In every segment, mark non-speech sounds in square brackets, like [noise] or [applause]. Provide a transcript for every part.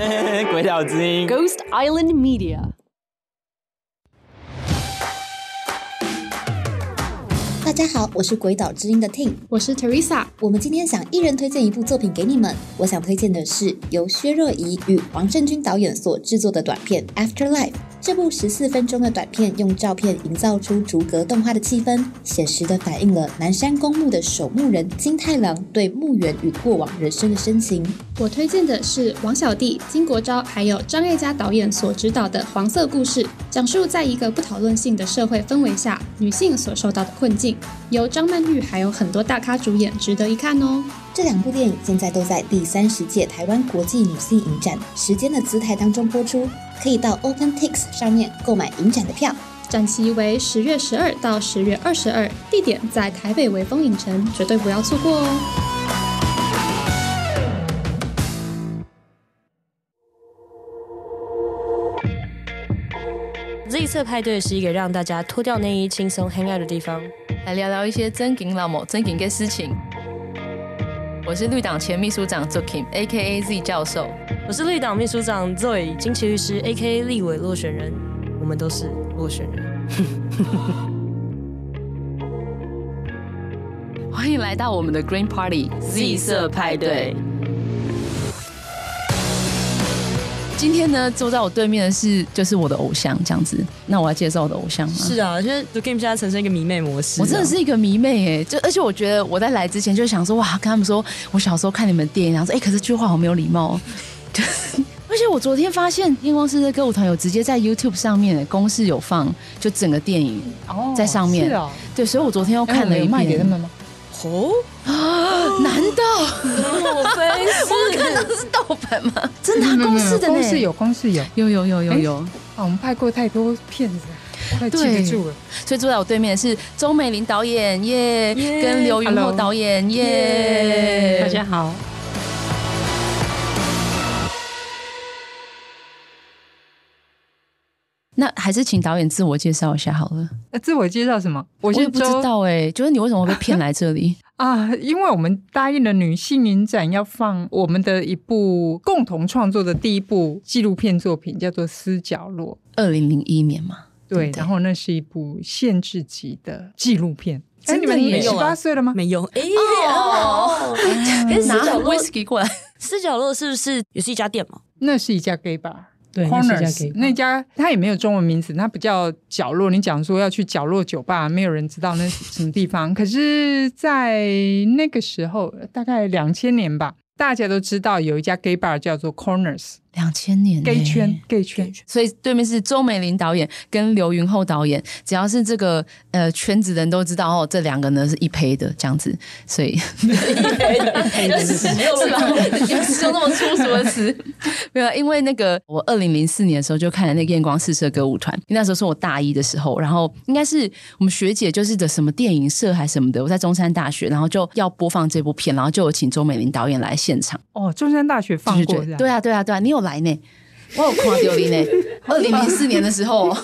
[laughs] 鬼岛之音，Ghost Island Media。 家好，我是鬼岛之音的 Ting，我是 Teresa。我们今天想一人推荐一部作品给你们。我想推荐的是由薛若仪与黄政均导演所制作的短片《Afterlife》。这部十四分钟的短片用照片营造出逐格动画的气氛，写实的反映了南山公墓的守墓人金太郎对墓园与过往人生的深情。我推荐的是王小弟、金国昭还有张艾嘉导演所执导的《黄色故事》，讲述在一个不讨论性的社会氛围下，女性所受到的困境。由张曼玉还有很多大咖主演，值得一看哦。这两部电影现在都在第三十届台湾国际女性影展时间的姿态当中播出。可以到 OpenTix 上面购买影展的票，展期为十月十二到十月二十二，地点在台北微风影城，绝对不要错过哦。Z 色派对是一个让大家脱掉内衣、轻松 hang out 的地方，来聊聊一些真金老母、真金的事情。我是绿党前秘书长 Zukim，A.K.A. Z 教授。我是绿党秘书长 Zoe 金奇律师，A.K.A. 立委落选人。我们都是落选人。[laughs] 欢迎来到我们的 Green Party Z 色派对。今天呢，坐在我对面的是就是我的偶像，这样子。那我要介绍我的偶像吗？是啊，就是 The Game 现在呈现一个迷妹模式。我真的是一个迷妹哎，就而且我觉得我在来之前就想说，哇，跟他们说我小时候看你们电影，然后说，哎、欸，可是这句话好没有礼貌。就是，而且我昨天发现验光四射歌舞团有直接在 YouTube 上面公式有放，就整个电影在上面。哦、是啊，对，所以我昨天又看了一遍。卖给他们吗？哦啊！[gasps] [gasps] 难道莫非是？我看到是盗版吗？真的、啊，公式的呢？公视有，公式有，有有有有有。啊，我们拍过太多片子，快记不住了。所以坐在我对面的是周美玲导演耶，yeah, 跟刘云厚导演耶。大家好。那还是请导演自我介绍一下好了。那自我介绍什么？我也不知道哎、欸，就是你为什么会被骗来这里啊？因为我们答应了女性影展要放我们的一部共同创作的第一部纪录片作品，叫做《私角落》，二零零一年嘛。对，对，然后那是一部限制级的纪录片。哎，你们十八岁了吗？没有。哎哦，跟私角落 whisky 过来。私角落是不是也是一家店嘛？那是一家 gay bar。对，Corners 那家它也没有中文名字，它不叫角落。你讲说要去角落酒吧，没有人知道那是什么地方。可是，在那个时候，大概两千年吧，大家都知道有一家 gay bar 叫做 Corners。两千年，gay 圈，gay 圈，所以对面是周美玲导演跟刘云厚导演，只要是这个呃圈子的人都知道哦，这两个呢是一胚的这样子，所以一胚的，一胚的是吧？使用那么粗俗的词，没有，因为那个我二零零四年的时候就看了那个验光四射歌舞团，那时候是我大一的时候，然后应该是我们学姐就是的什么电影社还是什么的，我在中山大学，然后就要播放这部片，然后就有请周美玲导演来现场。哦，中山大学放过对，对啊，对啊，对啊，你有。来呢，我有看到你呢。二零零四年的时候，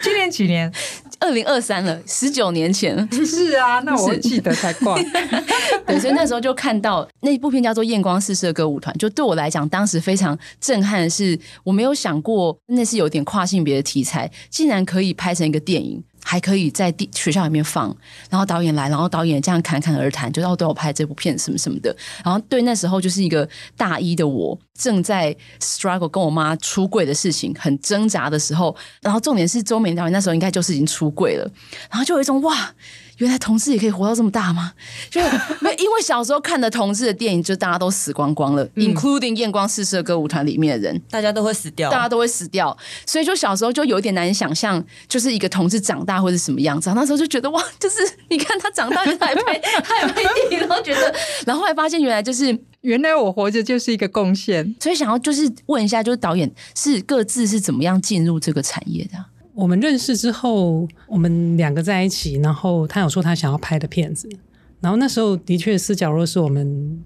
今年几年？二零二三了，十九年前。是啊，那我记得才怪。[laughs] 对，所以那时候就看到那部片叫做《验光四射歌舞团》，就对我来讲，当时非常震撼的是，我没有想过那是有点跨性别的题材，竟然可以拍成一个电影。还可以在地学校里面放，然后导演来，然后导演这样侃侃而谈，就要对我拍这部片什么什么的。然后对那时候就是一个大一的我，正在 struggle 跟我妈出柜的事情，很挣扎的时候。然后重点是周美导演那时候应该就是已经出柜了，然后就有一种哇。原来同志也可以活到这么大吗？就 [laughs] 因为小时候看的同志的电影，就大家都死光光了、嗯、，including 验光四射歌舞团里面的人，大家都会死掉，大家都会死掉，所以就小时候就有点难想象，就是一个同志长大会是什么样子。那时候就觉得哇，就是你看他长大就还拍，拍电影，然后觉得，然后后来发现原来就是原来我活着就是一个贡献，所以想要就是问一下，就是导演是各自是怎么样进入这个产业的？我们认识之后，我们两个在一起，然后他有说他想要拍的片子，然后那时候的确，私角落是我们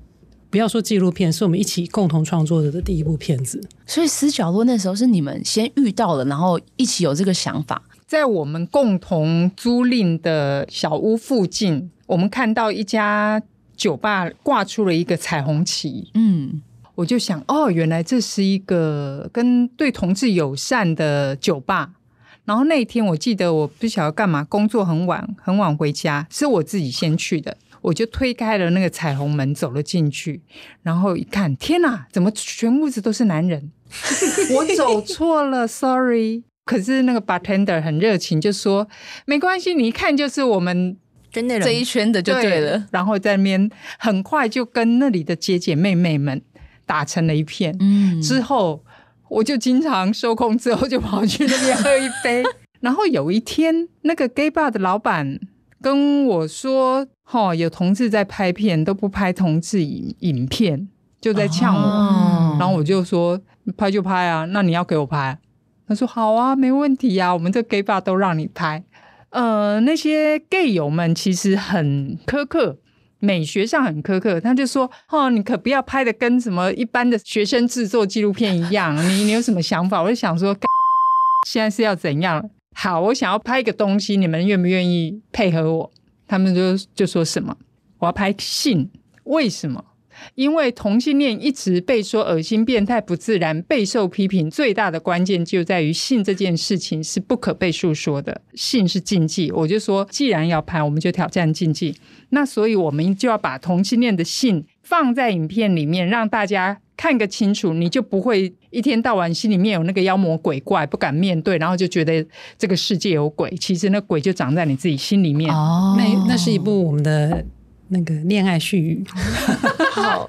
不要说纪录片，是我们一起共同创作的第一部片子。所以死角落那时候是你们先遇到了，然后一起有这个想法，在我们共同租赁的小屋附近，我们看到一家酒吧挂出了一个彩虹旗，嗯。我就想，哦，原来这是一个跟对同志友善的酒吧。然后那一天，我记得我不晓得干嘛，工作很晚，很晚回家，是我自己先去的。我就推开了那个彩虹门，走了进去，然后一看，天哪，怎么全屋子都是男人？[laughs] 我走错了，sorry。可是那个 bartender 很热情，就说没关系，你一看就是我们这一圈的就对了。对，然后在那边很快就跟那里的姐姐妹妹们打成了一片。嗯，之后我就经常收工之后就跑去那边喝一杯。[laughs] 然后有一天，那个 gay bar 的老板跟我说。哦，有同志在拍片，都不拍同志影影片，就在呛我。哦、然后我就说拍就拍啊，那你要给我拍？他说好啊，没问题呀、啊，我们这 gay bar 都让你拍。呃，那些 gay 友们其实很苛刻，美学上很苛刻。他就说哦，你可不要拍的跟什么一般的学生制作纪录片一样。你你有什么想法？我就想说，现在是要怎样？好，我想要拍一个东西，你们愿不愿意配合我？他们就就说什么，我要拍信，为什么？因为同性恋一直被说恶心、变态、不自然，备受批评。最大的关键就在于性这件事情是不可被诉说的，性是禁忌。我就说，既然要拍，我们就挑战禁忌。那所以我们就要把同性恋的性放在影片里面，让大家看个清楚，你就不会一天到晚心里面有那个妖魔鬼怪，不敢面对，然后就觉得这个世界有鬼。其实那鬼就长在你自己心里面。哦，那那是一部我们的那个恋爱絮语。好。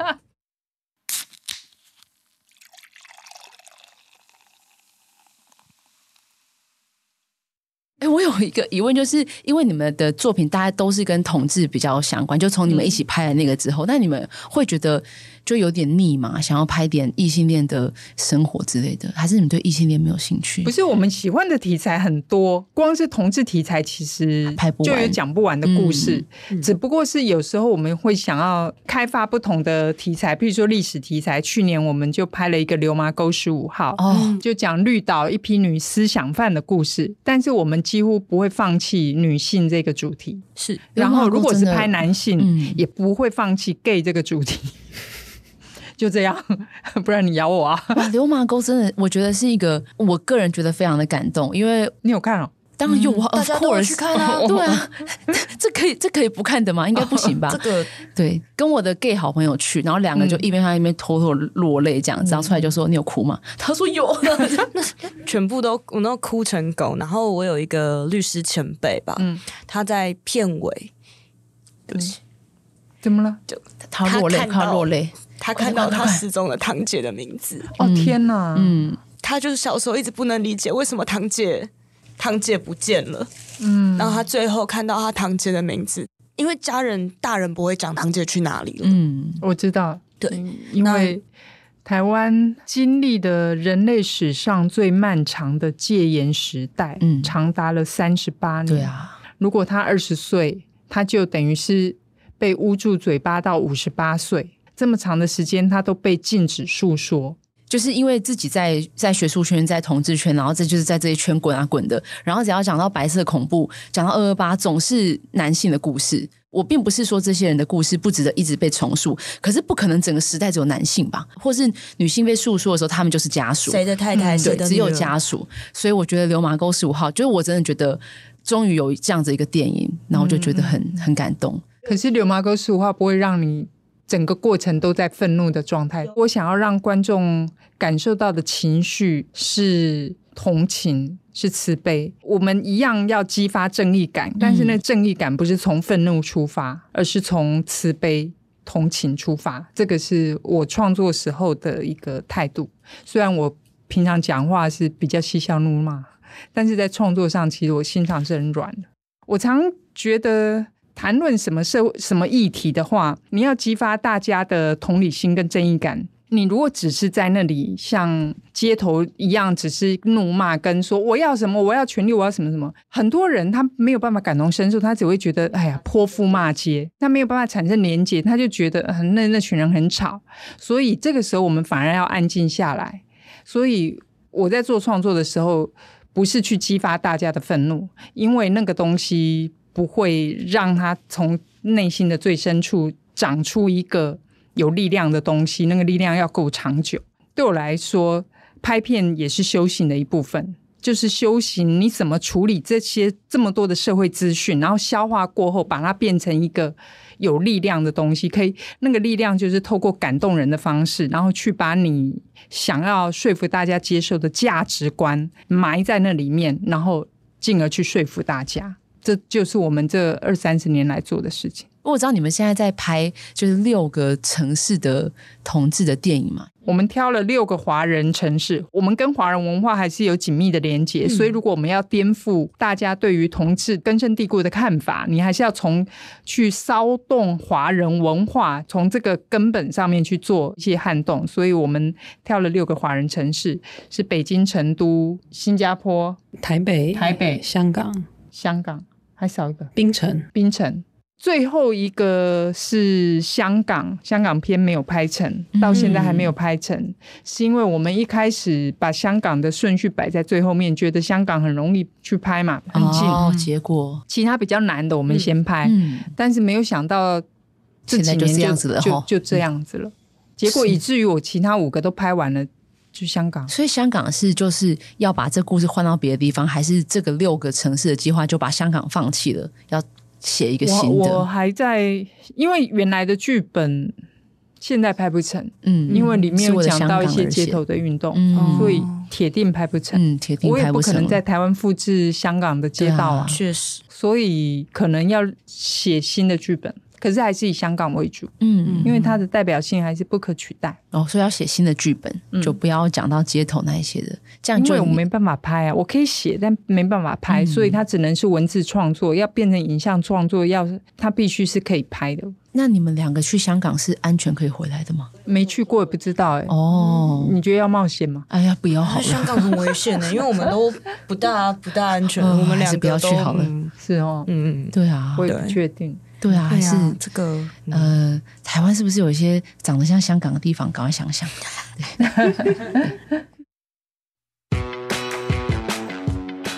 哎，我有一个疑问，就是因为你们的作品大家都是跟同志比较相关，就从你们一起拍的那个之后，那、嗯、你们会觉得？就有点腻嘛，想要拍点异性恋的生活之类的，还是你们对异性恋没有兴趣？不是，我们喜欢的题材很多，光是同志题材其实拍不完，就有讲不完的故事。嗯、只不过是有时候我们会想要开发不同的题材，比如说历史题材。去年我们就拍了一个《流麻沟十五号》，哦，就讲绿岛一批女思想犯的故事。但是我们几乎不会放弃女性这个主题，是。然后如果是拍男性，嗯、也不会放弃 gay 这个主题。就这样，[laughs] 不然你咬我啊！流氓沟真的，我觉得是一个，我个人觉得非常的感动，因为你有看哦？当然有啊，大家都去看啊，对啊，[laughs] 这可以这可以不看的吗？应该不行吧？[laughs] 这个对，跟我的 gay 好朋友去，然后两个就一边看一边偷偷落泪，这样子，然后出来就说你有哭吗？他说有，那全部都我都哭成狗。然后我有一个律师前辈吧，嗯，他在片尾，对不起，怎么了？就他落泪，他落泪。他看到他失踪的堂姐的名字，哦天哪！嗯，他就是小时候一直不能理解为什么堂姐堂姐不见了，嗯，然后他最后看到他堂姐的名字，因为家人大人不会讲堂姐去哪里了，嗯，我知道，对，因为台湾经历的人类史上最漫长的戒严时代，嗯，长达了三十八年，对啊，如果他二十岁，他就等于是被捂住嘴巴到五十八岁。这么长的时间，他都被禁止诉说，就是因为自己在在学术圈、在同志圈，然后这就是在这一圈滚啊滚的。然后只要讲到白色恐怖，讲到二二八，总是男性的故事。我并不是说这些人的故事不值得一直被重述，可是不可能整个时代只有男性吧？或是女性被诉说的时候，他们就是家属，谁的太太？谁的、嗯、只有家属。所以我觉得《流麻沟十五号》，就是我真的觉得终于有这样子一个电影，然后我就觉得很很感动。可是《流麻沟十五号》不会让你。整个过程都在愤怒的状态。我想要让观众感受到的情绪是同情，是慈悲。我们一样要激发正义感，但是那正义感不是从愤怒出发，而是从慈悲、同情出发。这个是我创作时候的一个态度。虽然我平常讲话是比较嬉笑怒骂，但是在创作上，其实我心肠是很软的。我常觉得。谈论什么社会什么议题的话，你要激发大家的同理心跟正义感。你如果只是在那里像街头一样，只是怒骂跟说我要什么，我要权利，我要什么什么，很多人他没有办法感同身受，他只会觉得哎呀泼妇骂街，他没有办法产生连结，他就觉得那那群人很吵。所以这个时候我们反而要安静下来。所以我在做创作的时候，不是去激发大家的愤怒，因为那个东西。不会让他从内心的最深处长出一个有力量的东西，那个力量要够长久。对我来说，拍片也是修行的一部分，就是修行你怎么处理这些这么多的社会资讯，然后消化过后，把它变成一个有力量的东西。可以，那个力量就是透过感动人的方式，然后去把你想要说服大家接受的价值观埋在那里面，然后进而去说服大家。这就是我们这二三十年来做的事情。我知道你们现在在拍就是六个城市的同志的电影嘛？我们挑了六个华人城市，我们跟华人文化还是有紧密的连接。嗯、所以，如果我们要颠覆大家对于同志根深蒂固的看法，你还是要从去骚动华人文化，从这个根本上面去做一些撼动。所以我们挑了六个华人城市，是北京、成都、新加坡、台北、台北、香港、香港，还少一个。槟城，槟城。最后一个是香港，香港片没有拍成，到现在还没有拍成，嗯、是因为我们一开始把香港的顺序摆在最后面，觉得香港很容易去拍嘛，很近。哦，结果。其他比较难的我们先拍，嗯、但是没有想到这几年就现在就这样子了，就就这样子了。嗯、结果以至于我其他五个都拍完了，就香港。所以香港是就是要把这故事换到别的地方，还是这个六个城市的计划就把香港放弃了？要。写一个新的，我，我还在，因为原来的剧本现在拍不成，嗯，因为里面有讲到一些街头的运动，嗯，所以铁定拍不成，嗯，铁定拍不成，我也不可能在台湾复制香港的街道啊，确实，所以可能要写新的剧本。可是还是以香港为主，嗯嗯，因为它的代表性还是不可取代。哦，所以要写新的剧本，嗯、就不要讲到街头那一些的，这样就我没办法拍啊。我可以写，但没办法拍，嗯、所以它只能是文字创作。要变成影像创作，要它必须是可以拍的。那你们两个去香港是安全可以回来的吗？没去过也不知道哎、欸。哦，你觉得要冒险吗？哎呀，不要好了，香港很危险的，[laughs] 因为我们都不大不大安全。哦、我们两个不要去好了，嗯、是哦，嗯嗯，对啊，我也不确定。对啊，还是这个呃，台湾是不是有一些长得像香港的地方？赶快想想。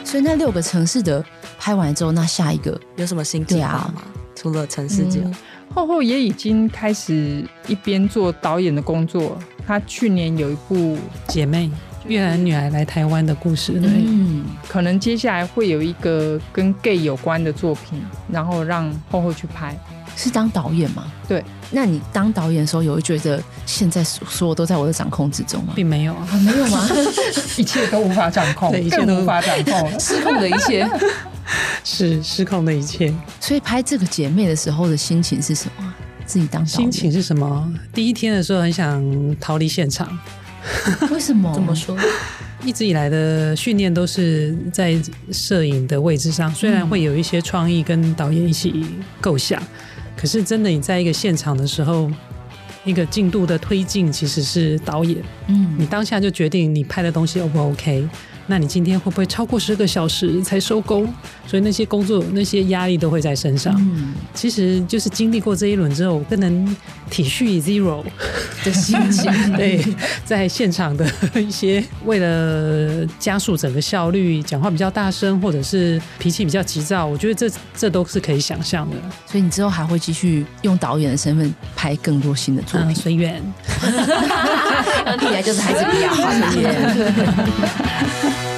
所以那六个城市的拍完之后，那下一个有什么新计划吗？除了城市这样，厚厚也已经开始一边做导演的工作。他去年有一部《姐妹》。越南女孩来台湾的故事，对，嗯，可能接下来会有一个跟 gay 有关的作品，然后让厚厚去拍，是当导演吗？对，那你当导演的时候，有会觉得现在所有都在我的掌控之中吗？并没有啊，没有吗？[laughs] 一切都无法掌控，对一切都无法掌控，失控的一切，[laughs] 是失控的一切。所以拍这个姐妹的时候的心情是什么？自己当心情是什么？第一天的时候很想逃离现场。[laughs] 为什么？怎么说？一直以来的训练都是在摄影的位置上，虽然会有一些创意跟导演一起构想，可是真的你在一个现场的时候，一个进度的推进其实是导演。嗯，你当下就决定你拍的东西 O 不 OK。那你今天会不会超过十个小时才收工？所以那些工作那些压力都会在身上。嗯，其实就是经历过这一轮之后，更能体恤 Zero 的心情。[laughs] 对，在现场的一些为了加速整个效率，讲话比较大声，或者是脾气比较急躁，我觉得这这都是可以想象的。所以你之后还会继续用导演的身份拍更多新的作品？随缘。[laughs] 听起来就是还是比较好的。[laughs]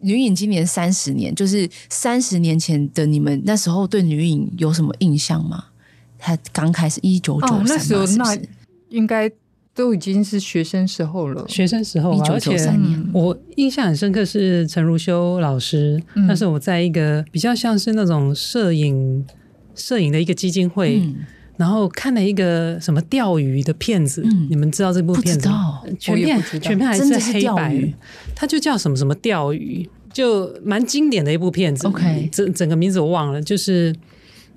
女影今年三十年，就是三十年前的你们那时候对女影有什么印象吗？她刚开始一九九三，那时候那应该都已经是学生时候了。学生时候，一九九三年，我印象很深刻是陈如修老师，嗯、那是我在一个比较像是那种摄影摄影的一个基金会。嗯然后看了一个什么钓鱼的片子，嗯、你们知道这部片子吗？全片全片还是黑白，它就叫什么什么钓鱼，就蛮经典的一部片子。OK，整整个名字我忘了，就是。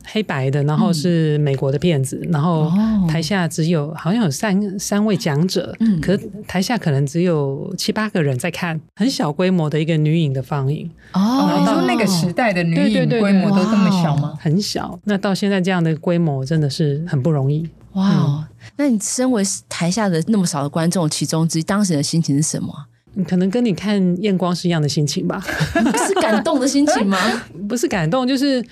黑白的，然后是美国的片子，嗯、然后台下只有好像有三三位讲者，嗯，可是台下可能只有七八个人在看，很小规模的一个女影的放映。哦，你说那个时代的女影规模都这么小吗？很小。那到现在这样的规模真的是很不容易。哇，嗯、那你身为台下的那么少的观众其中之一，当时的心情是什么？可能跟你看验光是一样的心情吧？[laughs] 是感动的心情吗？[laughs] 不是感动，就是。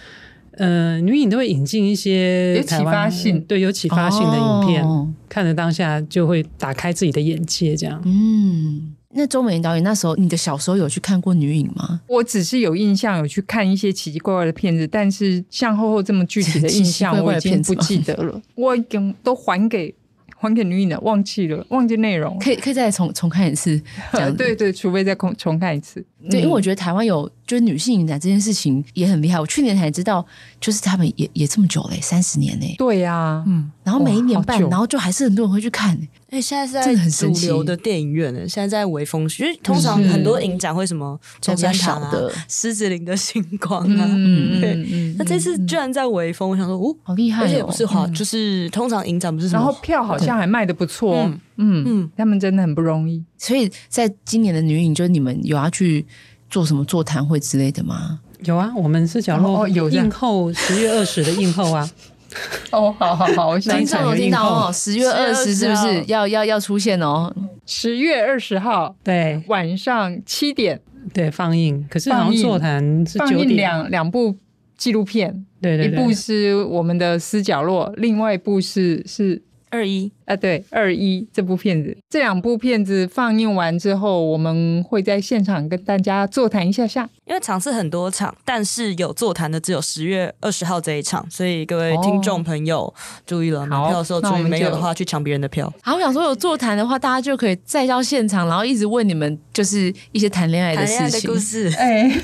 呃，女影都会引进一些有启发性，对，有启发性的影片，哦、看着当下就会打开自己的眼界，这样。嗯，那周美玲导演那时候，你的小时候有去看过女影吗？我只是有印象，有去看一些奇奇怪怪的片子，但是像厚厚这么具体的印象，我已经不记得了，[laughs] 我已经都还给。还给女影了，忘记了，忘记内容，可以可以再重重看一次，这样 [laughs] 对对，除非再重重看一次。对，因为我觉得台湾有就是女性影展这件事情也很厉害。我去年才知道，就是他们也也这么久嘞，三十年嘞。对呀、啊，嗯，然后每一年办，然后就还是很多人会去看。哎，现在是在主流的电影院呢，现在在微风区，因为通常很多影展会什么中山堂啊、狮子林的星光啊，嗯嗯，那这次居然在微风，我想说，哦，好厉害！而且不是华，就是通常影展不是什么，然后票好像还卖的不错，嗯嗯，他们真的很不容易。所以在今年的女影，就是你们有要去做什么座谈会之类的吗？有啊，我们是角落有映后十月二十的映后啊。[laughs] 哦，好好好，我听众有听到哦，十月二十是不是要要要出现哦？十月二十号，对，晚上七点，对，放映。可是好像座谈是九点，两两部纪录片，对对，一部是我们的私角落，另外一部是是。二一啊，对，二一这部片子，这两部片子放映完之后，我们会在现场跟大家座谈一下下。因为场次很多场，但是有座谈的只有十月二十号这一场，所以各位听众朋友注意了，买票的时候注意，没有的话去抢别人的票。好，我想说有座谈的话，大家就可以再到现场，然后一直问你们，就是一些谈恋爱的事情、的故事。哎。[laughs]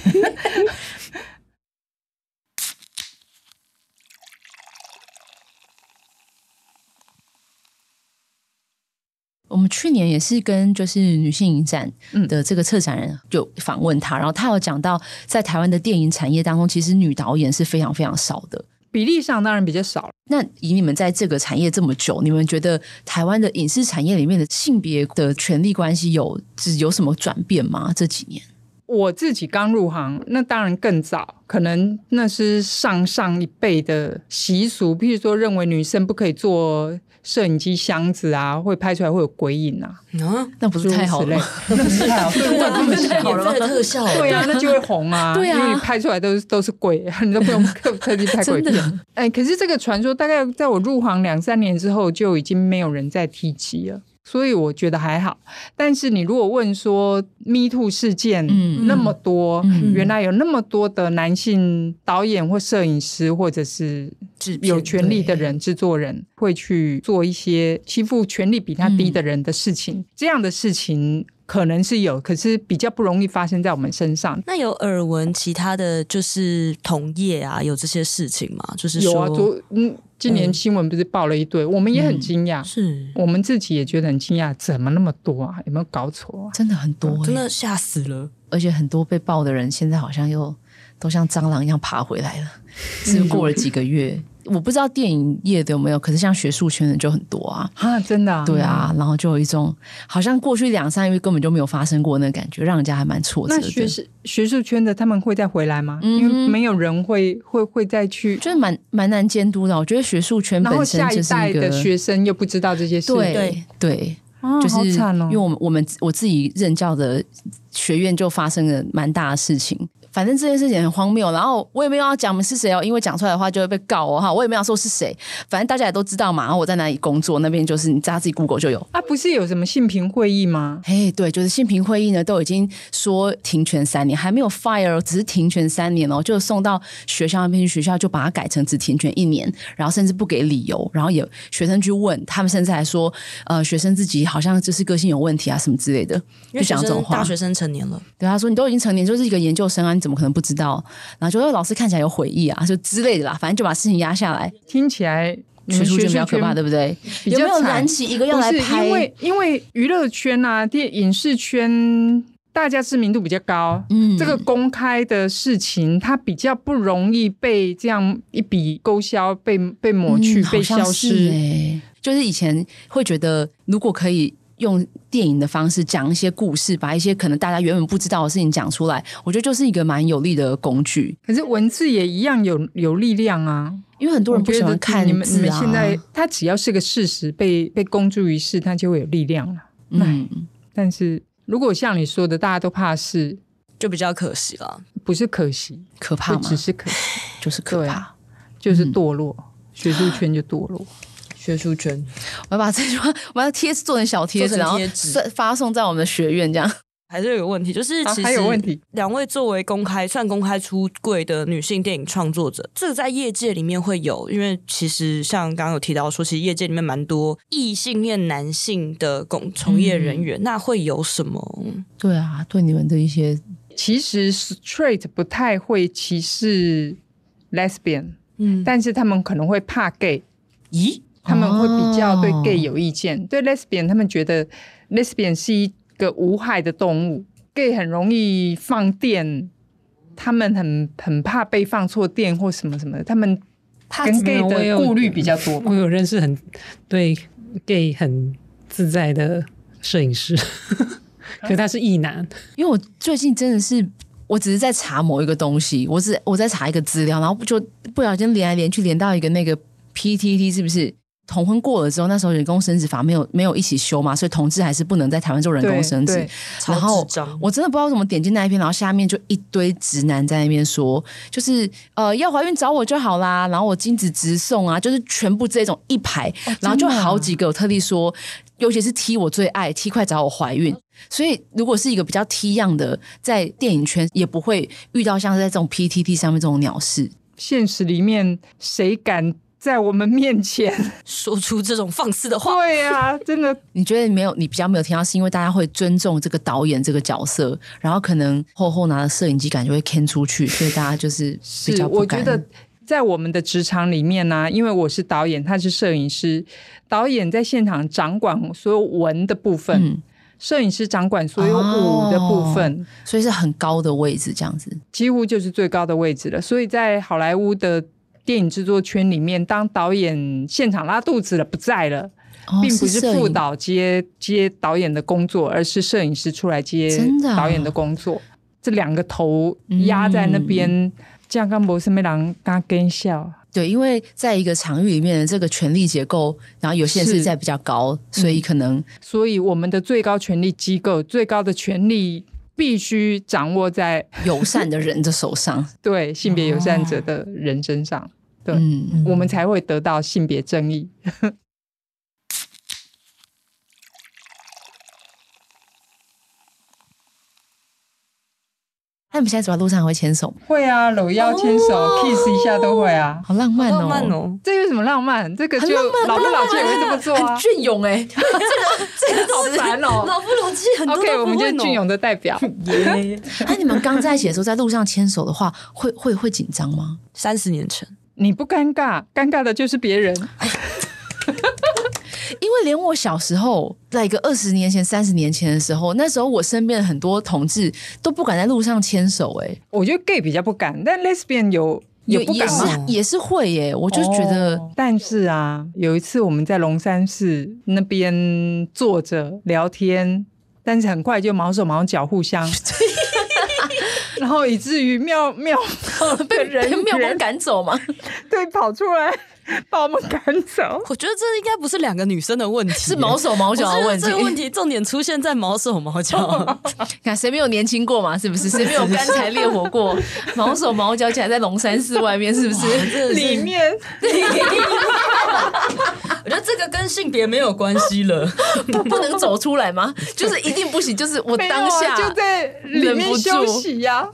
我们去年也是跟就是女性影展的这个策展人就访问他，然后他有讲到，在台湾的电影产业当中，其实女导演是非常非常少的，比例上当然比较少。那以你们在这个产业这么久，你们觉得台湾的影视产业里面的性别的权利关系有是有什么转变吗？这几年？我自己刚入行，那当然更早，可能那是上上一辈的习俗，譬如说认为女生不可以做。摄影机箱子啊，会拍出来会有鬼影啊，啊，[laughs] 那不是太好了，那不是太好，对，那么好了，特效，对啊，那就会红啊，[laughs] 对啊，因为你拍出来都是都是鬼，你都不用 [laughs] 特特地拍鬼片。哎，可是这个传说大概在我入行两三年之后，就已经没有人再提及了。所以我觉得还好，但是你如果问说 “Me Too” 事件那么多，嗯、原来有那么多的男性导演或摄影师，或者是有权力的人、制作人，会去做一些欺负权力比他低的人的事情，嗯、这样的事情。可能是有，可是比较不容易发生在我们身上。那有耳闻其他的就是同业啊，有这些事情吗？就是说有啊，昨嗯，今年新闻不是报了一堆，嗯、我们也很惊讶，嗯、是我们自己也觉得很惊讶，怎么那么多啊？有没有搞错啊？真的很多、欸，真的吓死了。而且很多被爆的人，现在好像又都像蟑螂一样爬回来了，是不是过了几个月？我不知道电影业的有没有，可是像学术圈的就很多啊，啊，真的，啊，对啊，然后就有一种好像过去两三个月根本就没有发生过那个感觉，让人家还蛮挫折的。那学术学术圈的他们会再回来吗？嗯、因为没有人会会会再去，就是蛮蛮难监督的。我觉得学术圈本身就是一个下一代的学生又不知道这些事，对对，对哦、就是因为我们我们我自己任教的学院就发生了蛮大的事情。反正这件事情很荒谬，然后我也没有要讲我们是谁哦，因为讲出来的话就会被告哦哈，我也没有说是谁，反正大家也都知道嘛。然后我在哪里工作，那边就是你大家自己 Google 就有。啊，不是有什么性平会议吗？哎，对，就是性平会议呢，都已经说停权三年，还没有 fire，只是停权三年哦，就送到学校那边去，学校就把它改成只停权一年，然后甚至不给理由，然后有学生去问他们，甚至还说，呃，学生自己好像就是个性有问题啊什么之类的，就讲这种话。大学生成年了，对他说，你都已经成年，就是一个研究生啊，你怎么可能不知道？然后就说老师看起来有悔意啊，就之类的啦，反正就把事情压下来。听起来学术圈比较可怕，对不对？有没有燃起一个要来拍？因为因为娱乐圈啊，电影视圈，大家知名度比较高，嗯，这个公开的事情，它比较不容易被这样一笔勾销，被被抹去，嗯、被消失。哎，就是以前会觉得，如果可以。用电影的方式讲一些故事，把一些可能大家原本不知道的事情讲出来，我觉得就是一个蛮有力的工具。可是文字也一样有有力量啊，因为很多人不喜欢看字啊。你们你们现在，它只要是个事实被被公诸于世，它就会有力量了。嗯，但是如果像你说的，大家都怕事，就比较可惜了。不是可惜，可怕吗？只是可惜，就是可怕。就是堕落，嗯、学术圈就堕落。学术圈，我要把这句话，[laughs] 我要贴做成小贴纸，然后发送在我们的学院，这样。还是有个问题，就是其实还有问题。两位作为公开算公开出柜的女性电影创作者，这个在业界里面会有，因为其实像刚刚有提到说，其实业界里面蛮多异性恋男性的工从业人员，嗯、那会有什么？对啊，对你们的一些，其实 straight 不太会歧视 lesbian，嗯，但是他们可能会怕 gay，咦？他们会比较对 gay 有意见，哦、对 lesbian，他们觉得 lesbian 是一个无害的动物，gay 很容易放电，他们很很怕被放错电或什么什么的，他们跟 gay 的顾虑比较多。我有认识很对 gay 很自在的摄影师，[laughs] 可是他是异男，因为我最近真的是，我只是在查某一个东西，我只我在查一个资料，然后就不小心连来连去连到一个那个 PTT 是不是？同婚过了之后，那时候人工生殖法没有没有一起修嘛，所以同志还是不能在台湾做人工生殖。然后我真的不知道怎么点进那一篇，然后下面就一堆直男在那边说，就是呃要怀孕找我就好啦，然后我精子直送啊，就是全部这种一排，哦、然后就好几个我特地说，尤其是 T 我最爱 T 快找我怀孕，所以如果是一个比较 T 样的，在电影圈也不会遇到像是在这种 PTT 上面这种鸟事。现实里面谁敢？在我们面前说出这种放肆的话，对呀、啊，真的。你觉得没有？你比较没有听到，是因为大家会尊重这个导演这个角色，然后可能后后拿着摄影机，感觉会 can 出去，所以大家就是比较不敢。我觉得在我们的职场里面呢、啊，因为我是导演，他是摄影师，导演在现场掌管所有文的部分，嗯、摄影师掌管所有武的部分、哦，所以是很高的位置，这样子几乎就是最高的位置了。所以在好莱坞的。电影制作圈里面，当导演现场拉肚子了，不在了，哦、并不是副导接接导演的工作，而是摄影师出来接导演的工作。这两个头压在那边，这样刚不是没人跟他跟笑。对，因为在一个场域里面的这个权力结构，然后有些人是在比较高，所以可能，所以我们的最高权力机构，最高的权力必须掌握在友善的人的手上，[laughs] 对性别友善者的人身上。对，嗯、我们才会得到性别正义。那你们现在走在路上会牵手吗？会啊，搂腰牵手、哦、kiss 一下都会啊，好浪漫哦！浪漫哦，这有什么浪漫？这个就老夫老妻也会这么做啊，隽永哎，这个这个好烦哦，[laughs] 老夫老妻很多 OK，我们就是隽永的代表。耶！[laughs] 那你们刚在一起的时候，在路上牵手的话，会会会紧张吗？三十年前。你不尴尬，尴尬的就是别人。因为连我小时候，在一个二十年前、三十年前的时候，那时候我身边的很多同志都不敢在路上牵手。哎，我觉得 gay 比较不敢，但 lesbian 有有？也是，也是会耶。我就觉得，哦，但是啊，有一次我们在龙山寺那边坐着聊天，但是很快就毛手毛脚互相。[laughs] [laughs] 然后以至于妙妙 [laughs] 被人庙公赶走嘛？对，跑出来 [laughs] 把我们赶走。我觉得这应该不是两个女生的问题，是毛手毛脚的问题。这个问题重点出现在毛手毛脚。[laughs] 看谁没有年轻过嘛？是不是？谁没有干柴烈火过？[laughs] 毛手毛脚起来在龙山寺外面，是不是？是里面。我觉得这个跟性别没有关系了，不不能走出来吗？就是一定不行，就是我当下、啊、就在里面休息呀、啊。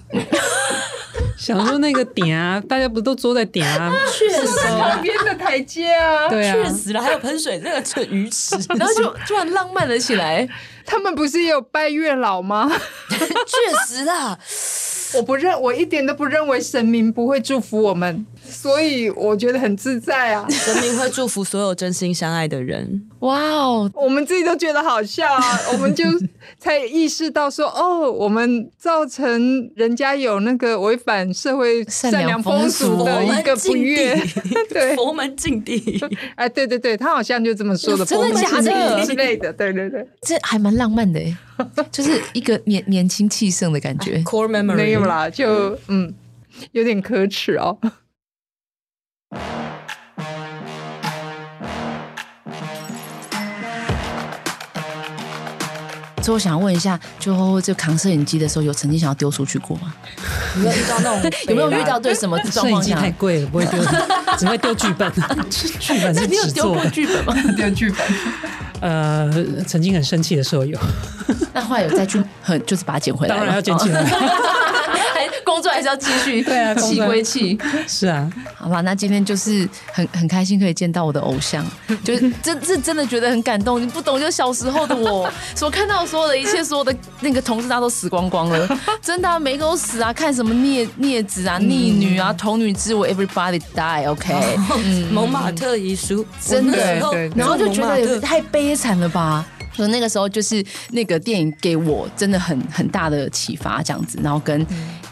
想说那个点啊，大家不都坐在点啊？确实，旁边的台阶啊，对啊，确实了，还有喷水那个鱼池，然后就突然浪漫了起来。他们不是也有拜月老吗？确实啊，我不认，我一点都不认为神明不会祝福我们。所以我觉得很自在啊！神明会祝福所有真心相爱的人。哇哦，我们自己都觉得好笑啊！[laughs] 我们就才意识到说，哦，我们造成人家有那个违反社会善良风俗的一个不悦，[laughs] 对，佛门禁地。哎，对对对，他好像就这么说的，真的假的之类的，对对对，这还蛮浪漫的，[laughs] 就是一个年年轻气盛的感觉。Core memory 没有啦，就嗯，有点可耻哦。所以我想问一下，就就扛摄影机的时候，有曾经想要丢出去过吗？有没有遇到那种？有没有遇到对什么状况？摄影机太贵了，不会丢，只会丢剧本。剧本是纸做的剧本吗？丢剧本。呃，曾经很生气的时候有。那后来有再去很就是把它捡回来，当然要捡起来。[laughs] [laughs] 工作还是要继续，[laughs] 对啊，气归气，是啊，好吧，那今天就是很很开心可以见到我的偶像，就是真是真的觉得很感动。你不懂，就小时候的我 [laughs] 所看到所有的一切，所有的那个同事他都死光光了，真的、啊、每个都死啊！看什么孽孽子啊、逆女啊、童女之我，everybody die，OK？、Okay? 嗯，蒙马特遗书，真的，然后就觉得也太悲惨了吧。所以那个时候就是那个电影给我真的很很大的启发，这样子，然后跟。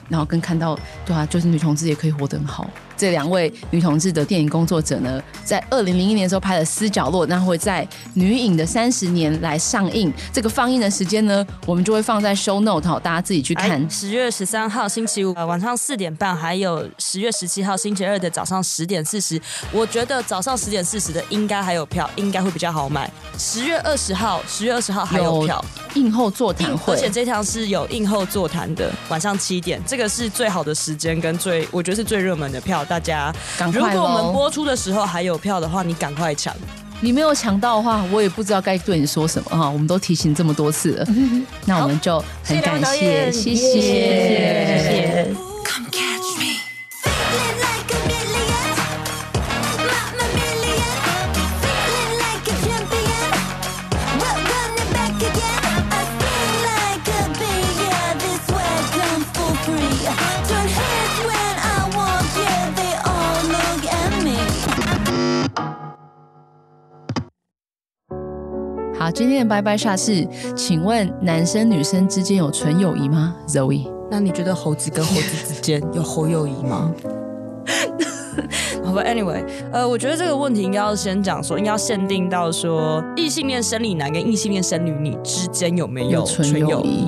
然后跟看到，对啊，就是女同志也可以活得很好。这两位女同志的电影工作者呢，在二零零一年的时候拍了《私角落》，那会在女影的三十年来上映。这个放映的时间呢，我们就会放在 show note，好，大家自己去看。十月十三号星期五晚上四点半，还有十月十七号星期二的早上十点四十。我觉得早上十点四十的应该还有票，应该会比较好买。十月二十号，十月二十号还有票，映后座谈 [laughs] 会，而且这场是有映后座谈的，晚上七点，这个是最好的时间跟最，我觉得是最热门的票。大家，如果我们播出的时候还有票的话，你赶快抢。你没有抢到的话，我也不知道该对你说什么哈。我们都提醒这么多次了，[laughs] 那我们就很感谢，谢谢，谢谢。今天的拜拜下是，请问男生女生之间有纯友谊吗？Zoe，那你觉得猴子跟猴子之间有猴友谊吗？[laughs] 好吧，Anyway，呃，我觉得这个问题应该要先讲说，应该要限定到说，异性恋生理男跟异性恋生理女你之间有没有纯友谊？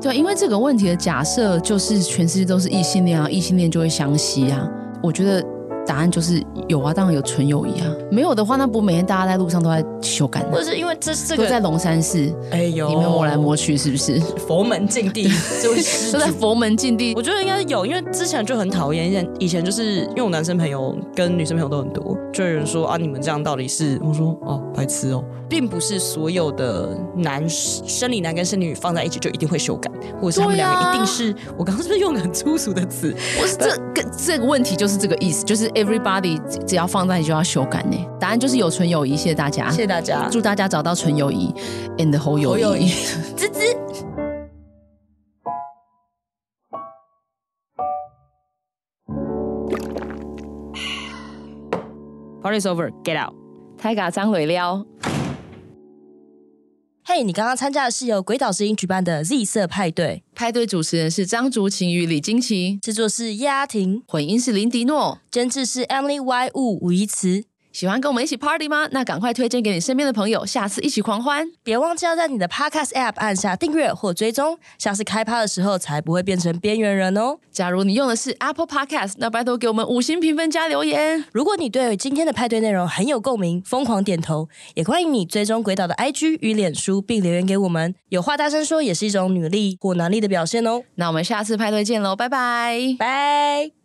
对，因为这个问题的假设就是全世界都是异性恋啊，异性恋就会相吸啊，我觉得。答案就是有啊，当然有纯友谊啊。没有的话，那不每天大家在路上都在修改？不是因为这这个都在龙山寺，哎呦，里面摸来摸去，是不是佛门禁地？就是 [laughs] 都在佛门禁地。我觉得应该有，因为之前就很讨厌，以前以前就是因为我男生朋友跟女生朋友都很多，就有人说啊，你们这样到底是？我说哦，白痴哦。并不是所有的男生理男跟生理女放在一起就一定会修改，或者是他们两个一定是。啊、我刚刚是不是用的很粗俗的词？不是，这个这个问题就是这个意思，就是 everybody 只要放在你就要修改呢。答案就是有纯友谊，谢谢大家，谢谢大家，祝大家找到纯友谊，and 好友谊，[laughs] 滋滋。Party's over, get out. 太嘎张磊撩。嘿，hey, 你刚刚参加的是由鬼岛之音举办的 Z 色派对，派对主持人是张竹晴与李金奇，制作是叶阿婷，混音是林迪诺，监制是 Emily Y 吴吴怡慈。喜欢跟我们一起 party 吗？那赶快推荐给你身边的朋友，下次一起狂欢！别忘记要在你的 podcast app 按下订阅或追踪，下次开趴的时候才不会变成边缘人哦。假如你用的是 Apple Podcast，那拜托给我们五星评分加留言。如果你对今天的派对内容很有共鸣，疯狂点头，也欢迎你追踪鬼岛的 IG 与脸书，并留言给我们。有话大声说也是一种女力或男力的表现哦。那我们下次派对见喽，拜拜，拜。